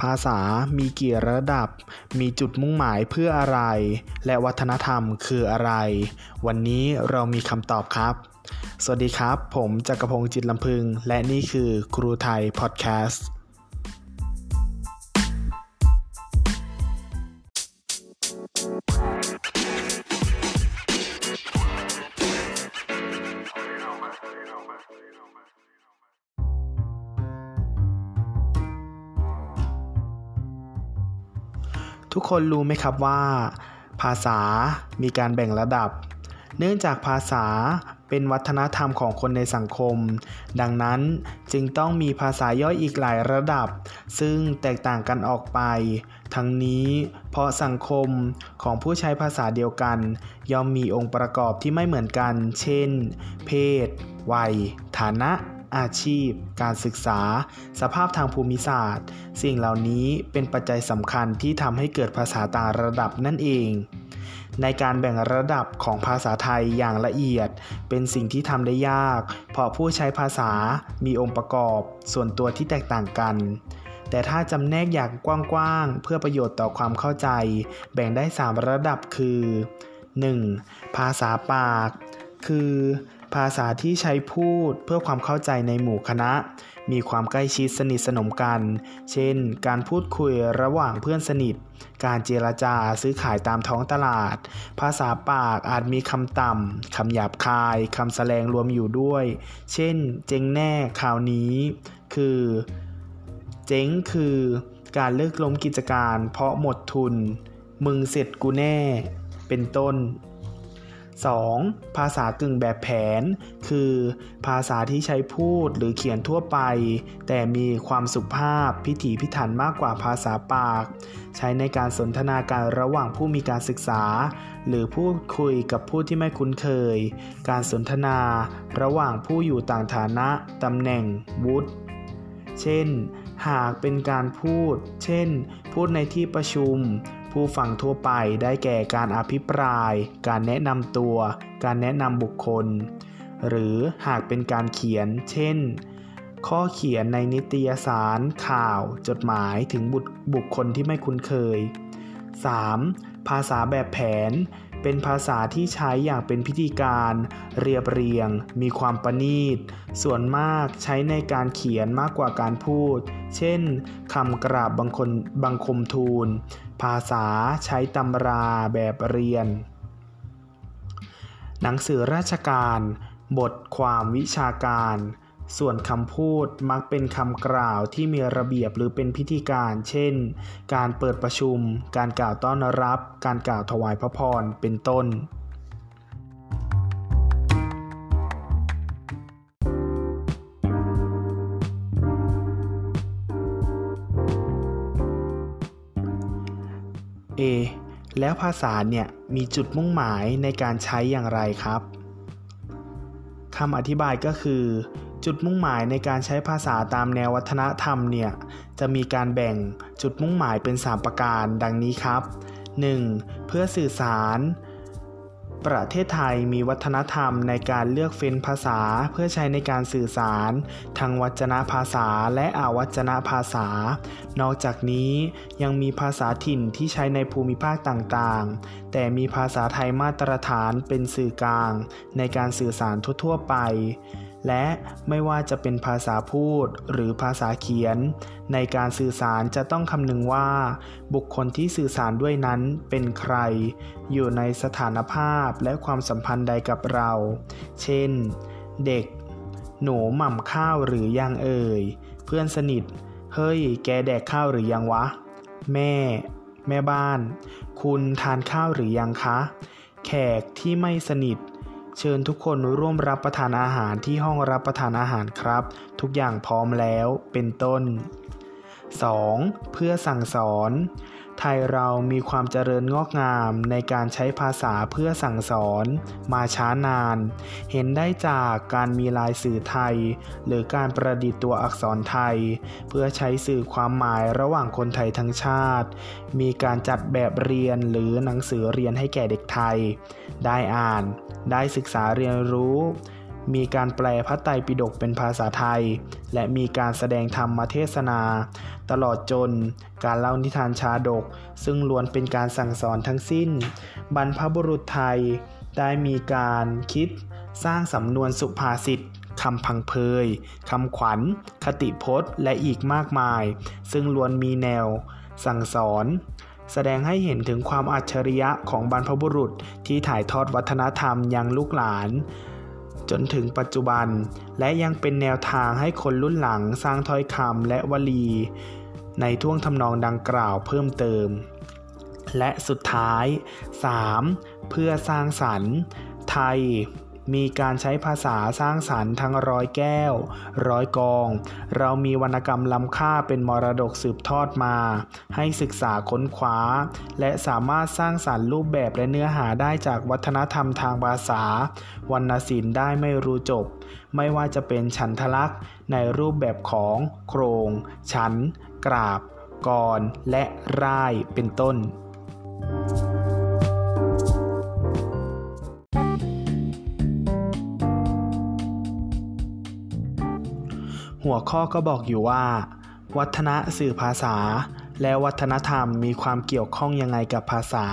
ภาษามีกี่ระดับ มีจุดมุ่งหมายเพื่ออะไร และวัฒนธรรมคืออะไร วันนี้เรามีคำตอบครับ สวัสดีครับ ผมจักรพงศ์จิตลำพึง และนี่คือครูไทยพอดแคสต์ ทุกคนรู้ไหมครับว่า ภาษามีการแบ่งระดับ เนื่องจากภาษาเป็นวัฒนธรรมของคนในสังคม ดังนั้นจึงต้องมีภาษาย่อยอีกหลายระดับ ซึ่งแตกต่างกันออกไป ทั้งนี้เพราะสังคมของผู้ใช้ภาษาเดียวกัน ย่อมมีองค์ประกอบที่ไม่เหมือนกัน เช่น เพศ วัย ฐานะ อาชีพ การศึกษา สภาพทางภูมิศาสตร์ สิ่งเหล่านี้เป็นปัจจัยสำคัญที่ทำให้เกิดภาษาต่างระดับนั่นเอง ในการแบ่งระดับของภาษาไทยอย่างละเอียด เป็นสิ่งที่ทำได้ยาก เพราะผู้ใช้ภาษามีองค์ประกอบส่วนตัวที่แตกต่างกันแต่ถ้าจำแนกอย่างกว้างๆ เพื่อประโยชน์ต่อความเข้าใจ แบ่งได้ 3 ระดับคือ 1. ภาษาปาก คือ ภาษาที่ใช้พูดเพื่อความเข้าใจในหมู่คณะ มีความใกล้ชิดสนิทสนมกัน เช่น การพูดคุยระหว่างเพื่อนสนิท การเจรจาซื้อขายตามท้องตลาด ภาษาปากอาจมีคำต่ำคำหยาบคายคำแสลงรวมอยู่ด้วย เช่น เจ๊งแน่ข่าวนี้ คือ เจ๊งคือการเลิกล้มกิจการเพราะหมดทุน มึงเสร็จกูแน่ เป็นต้น 2. ภาษากึ่งแบบแผน คือภาษาที่ใช้พูดหรือเขียนทั่วไป แต่มีความสุภาพพิถีพิถันมากกว่าภาษาปาก ใช้ในการสนทนาการระหว่างผู้มีการศึกษา หรือพูดคุยกับผู้ที่ไม่คุ้นเคย การสนทนาระหว่างผู้อยู่ต่างฐานะตำแหน่งวุฒิเช่น หากเป็นการพูด เช่น พูดในที่ประชุม ผู้ฟังทั่วไปได้แก่การอภิปราย การแนะนำตัว การแนะนำบุคคล หรือหากเป็นการเขียน เช่น ข้อเขียนในนิตยสาร ข่าว จดหมายถึงบุบคคลที่ไม่คุ้นเคย 3. ภาษาแบบแผน เป็นภาษาที่ใช้อย่างเป็นพิธีการ เรียบเรียง มีความประณีต ส่วนมากใช้ในการเขียนมากกว่าการพูด เช่นคำกราบบังคมบังคมทูล ภาษาใช้ตำราแบบเรียน หนังสือราชการ บทความวิชาการ ส่วนคำพูดมักเป็นคำกล่าวที่มีระเบียบหรือเป็นพิธีการ เช่น การเปิดประชุม การกล่าวต้อนรับ การกล่าวถวายพระพร เป็นต้นเอแล้วภาษาเนี่ยมีจุดมุ่งหมายในการใช้อย่างไรครับคำอธิบายก็คือ จุดมุ่งหมายในการใช้ภาษาตามแนววัฒนธรรมเนี่ยจะมีการแบ่งจุดมุ่งหมายเป็น 3 ประการ ดังนี้ครับ 1. เพื่อสื่อสาร ประเทศไทยมีวัฒนธรรมในการเลือกเฟ้นภาษาเพื่อใช้ในการสื่อสาร ทางวัจนภาษาและอาวัจนภาษา นอกจากนี้ยังมีภาษาถิ่นที่ใช้ในภูมิภาคต่างๆ แต่มีภาษาไทยมาตรฐานเป็นสื่อกลาง ในการสื่อสารทั่วๆไป และไม่ว่าจะเป็นภาษาพูดหรือภาษาเขียน ในการสื่อสารจะต้องคำนึงว่า บุคคลที่สื่อสารด้วยนั้นเป็นใคร อยู่ในสถานภาพและความสัมพันธ์ใดกับเรา เช่น เด็ก หนูหม่ำข้าวหรือยังเอ่ย เพื่อนสนิท เฮ้ย แกแดกข้าวหรือยังวะ แม่ แม่บ้าน คุณทานข้าวหรือยังคะ แขกที่ไม่สนิท เชิญทุกคนร่วมรับประทานอาหารที่ห้องรับประทานอาหารครับ ทุกอย่างพร้อมแล้วเป็นต้น 2. เพื่อสั่งสอน ไทยเรามีความเจริญงอกงามในการใช้ภาษาเพื่อสั่งสอน มาช้านาน เห็นได้จากการมีลายสื่อไทย หรือการประดิษฐ์ตัวอักษรไทย เพื่อใช้สื่อความหมายระหว่างคนไทยทั้งชาติ มีการจัดแบบเรียนหรือหนังสือเรียนให้แก่เด็กไทย ได้อ่าน ได้ศึกษาเรียนรู้ มีการแปลพระไตรปิฎกเป็นภาษาไทย และมีการแสดงธรรมเทศนา ตลอดจนการเล่านิทานชาดก ซึ่งล้วนเป็นการสั่งสอนทั้งสิ้น บรรพบุรุษไทยได้มีการคิดสร้างสำนวนสุภาษิตคำพังเพยคำขวัญ คติพจน์ และอีกมากมาย ซึ่งล้วนมีแนว สั่งสอน แสดงให้เห็นถึงความอัจฉริยะของบรรพบุรุษที่ถ่ายทอดวัฒนธรรมยังลูกหลาน จนถึงปัจจุบัน และยังเป็นแนวทางให้คนรุ่นหลังสร้างถ้อยคำและวลี ในท่วงทำนองดังกล่าวเพิ่มเติม และสุดท้าย 3. เพื่อสร้างสรรค์ ไทย มีการใช้ภาษาสร้างสรรค์ทั้งร้อยแก้ว ร้อยกอง เรามีวรรณกรรมล้ำค่าเป็นมรดกสืบทอดมา ให้ศึกษาค้นคว้า และสามารถสร้างสรรค์รูปแบบและเนื้อหาได้จากวัฒนธรรมทางภาษา วรรณศิลป์ได้ไม่รู้จบ ไม่ว่าจะเป็นฉันทลักษณ์ในรูปแบบของโครง ฉัน กราบกรและร่ายเป็นต้น หัวข้อก็บอกอยู่ว่า วัฒนสื่อภาษา และวัฒนธรรมมีความเกี่ยวข้องยังไงกับภาษา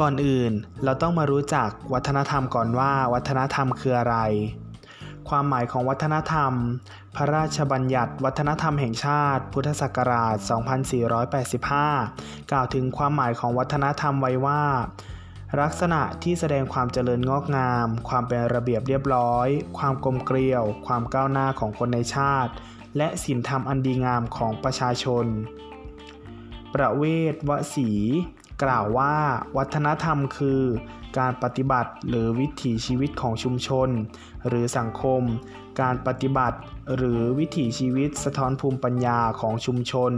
ก่อนอื่นเราต้องมารู้จักวัฒนธรรมก่อนว่าวัฒนธรรมคืออะไร ความหมายของวัฒนธรรม พระราชบัญญัติ วัฒนธรรมแห่งชาติ พุทธศักราช 2485 กล่าวถึงความหมายของวัฒนธรรมไว้ว่า ลักษณะที่แสดงความเจริญงอกงาม ความเป็นระเบียบเรียบร้อย ความกลมเกลียว ความก้าวหน้าของคนในชาติ และศีลธรรมอันดีงามของประชาชน ประเวศวสี กล่าวว่า วัฒนธรรมคือ การปฏิบัติหรือวิถีชีวิตของชุมชน หรือสังคม การปฏิบัติหรือวิถีชีวิตสะท้อนภูมิปัญญาของชุมชน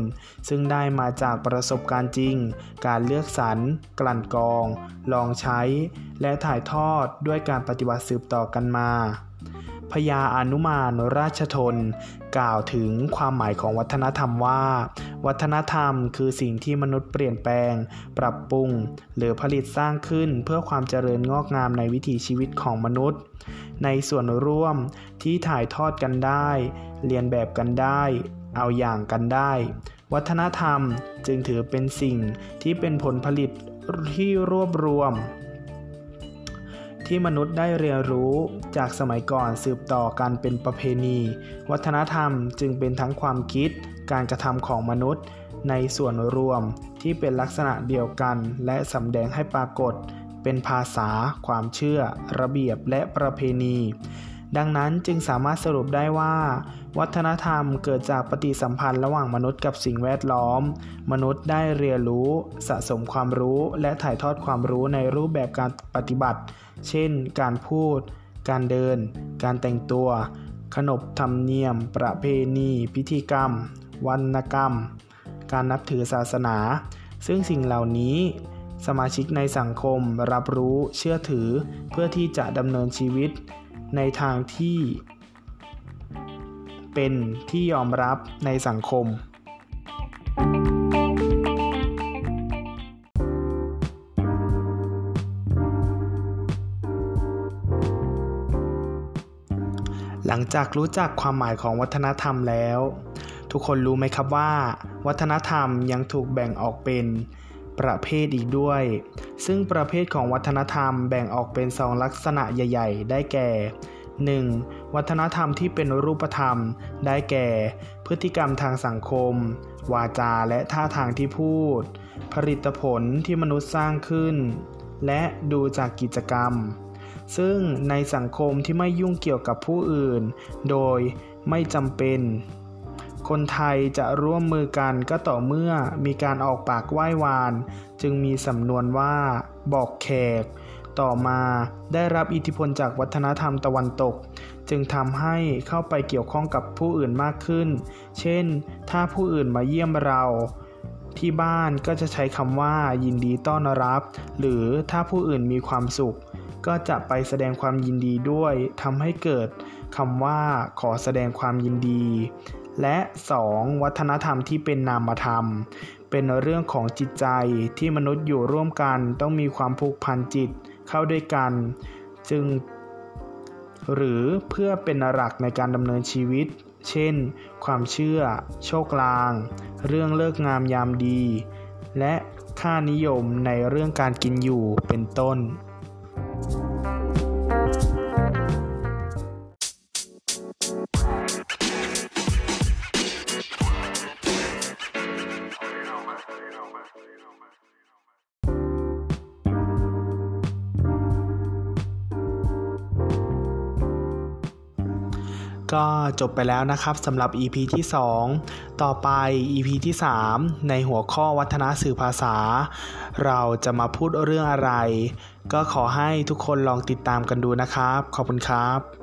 ซึ่งได้มาจากประสบการณ์จริง การเลือกสรรกลั่นกรอง ลองใช้ และถ่ายทอดด้วยการปฏิบัติสืบต่อกันมา พญาอนุมานราชทน กล่าวถึงความหมายของวัฒนธรรมว่า วัฒนธรรมคือสิ่งที่มนุษย์เปลี่ยนแปลง ปรับปรุง หรือผลิตสร้างขึ้นเพื่อความเจริญงอกงามในวิถีชีวิตของมนุษย์ ในส่วนร่วมที่ถ่ายทอดกันได้ เรียนแบบกันได้ เอาอย่างกันได้ วัฒนธรรมจึงถือเป็นสิ่งที่เป็นผลผลิตที่รวบรวม ที่มนุษย์ได้เรียนรู้จากสมัยก่อนสืบต่อกันเป็นประเพณี วัฒนธรรมจึงเป็นทั้งความคิด การกระทำของมนุษย์ ในส่วนรวมที่เป็นลักษณะเดียวกัน และสำแดงให้ปรากฏ เป็นภาษา ความเชื่อ ระเบียบและประเพณี ดังนั้นจึงสามารถสรุปได้ว่า วัฒนธรรมเกิดจากปฏิสัมพันธ์ระหว่างมนุษย์กับสิ่งแวดล้อม มนุษย์ได้เรียนรู้ สะสมความรู้ และถ่ายทอดความรู้ในรูปแบบการปฏิบัติ เช่น การพูด การเดิน การแต่งตัว ขนบธรรมเนียม ประเพณี พิธีกรรม วรรณกรรม การนับถือศาสนา ซึ่งสิ่งเหล่านี้ สมาชิกในสังคมรับรู้เชื่อถือเพื่อที่จะดำเนินชีวิต ในทางที่ เป็นที่ยอมรับในสังคม หลังจากรู้จักความหมายของวัฒนธรรมแล้ว ทุกคนรู้ไหมครับว่า วัฒนธรรมยังถูกแบ่งออกเป็นประเภทอีกด้วย ซึ่งประเภทของวัฒนธรรมแบ่งออกเป็นสองลักษณะใหญ่ ๆ ได้แก่ 1. วัฒนธรรมที่เป็นรูปธรรม ได้แก่ พฤติกรรมทางสังคม วาจาและท่าทางที่พูด ผลิตผลที่มนุษย์สร้างขึ้น และดูจากกิจกรรม ซึ่งในสังคมที่ไม่ยุ่งเกี่ยวกับผู้อื่น โดยไม่จำเป็น คนไทยจะร่วมมือกันก็ต่อเมื่อมีการออกปากไหว้วาน จึงมีสำนวนว่า บอกแขก ต่อมาได้รับอิทธิพลจากวัฒนธรรมตะวันตก จึงทำให้เข้าไปเกี่ยวข้องกับผู้อื่นมากขึ้น เช่น ถ้าผู้อื่นมาเยี่ยมเราที่บ้านก็จะใช้คำว่ายินดีต้อนรับ หรือถ้าผู้อื่นมีความสุข ก็จะไปแสดงความยินดีด้วยทำให้เกิดคำว่าขอแสดงความยินดี และ 2. วัฒนธรรมที่เป็นนามธรรม เป็นเรื่องของจิตใจที่มนุษย์อยู่ร่วมกันต้องมีความผูกพันจิต เข้าด้วยกัน จึง หรือเพื่อเป็นหลักในการดำเนินชีวิต เช่น ความเชื่อ โชคลาง เรื่องเลิกงามยามดี และค่านิยมในเรื่องการกินอยู่เป็นต้น ก็จบไปแล้วนะครับสำหรับ EP ที่ 2 ต่อไป EP ที่ 3 ในหัวข้อวัฒนสื่อภาษา เราจะมาพูดเรื่องอะไร ก็ขอให้ทุกคนลองติดตามกันดูนะครับ ขอบคุณครับ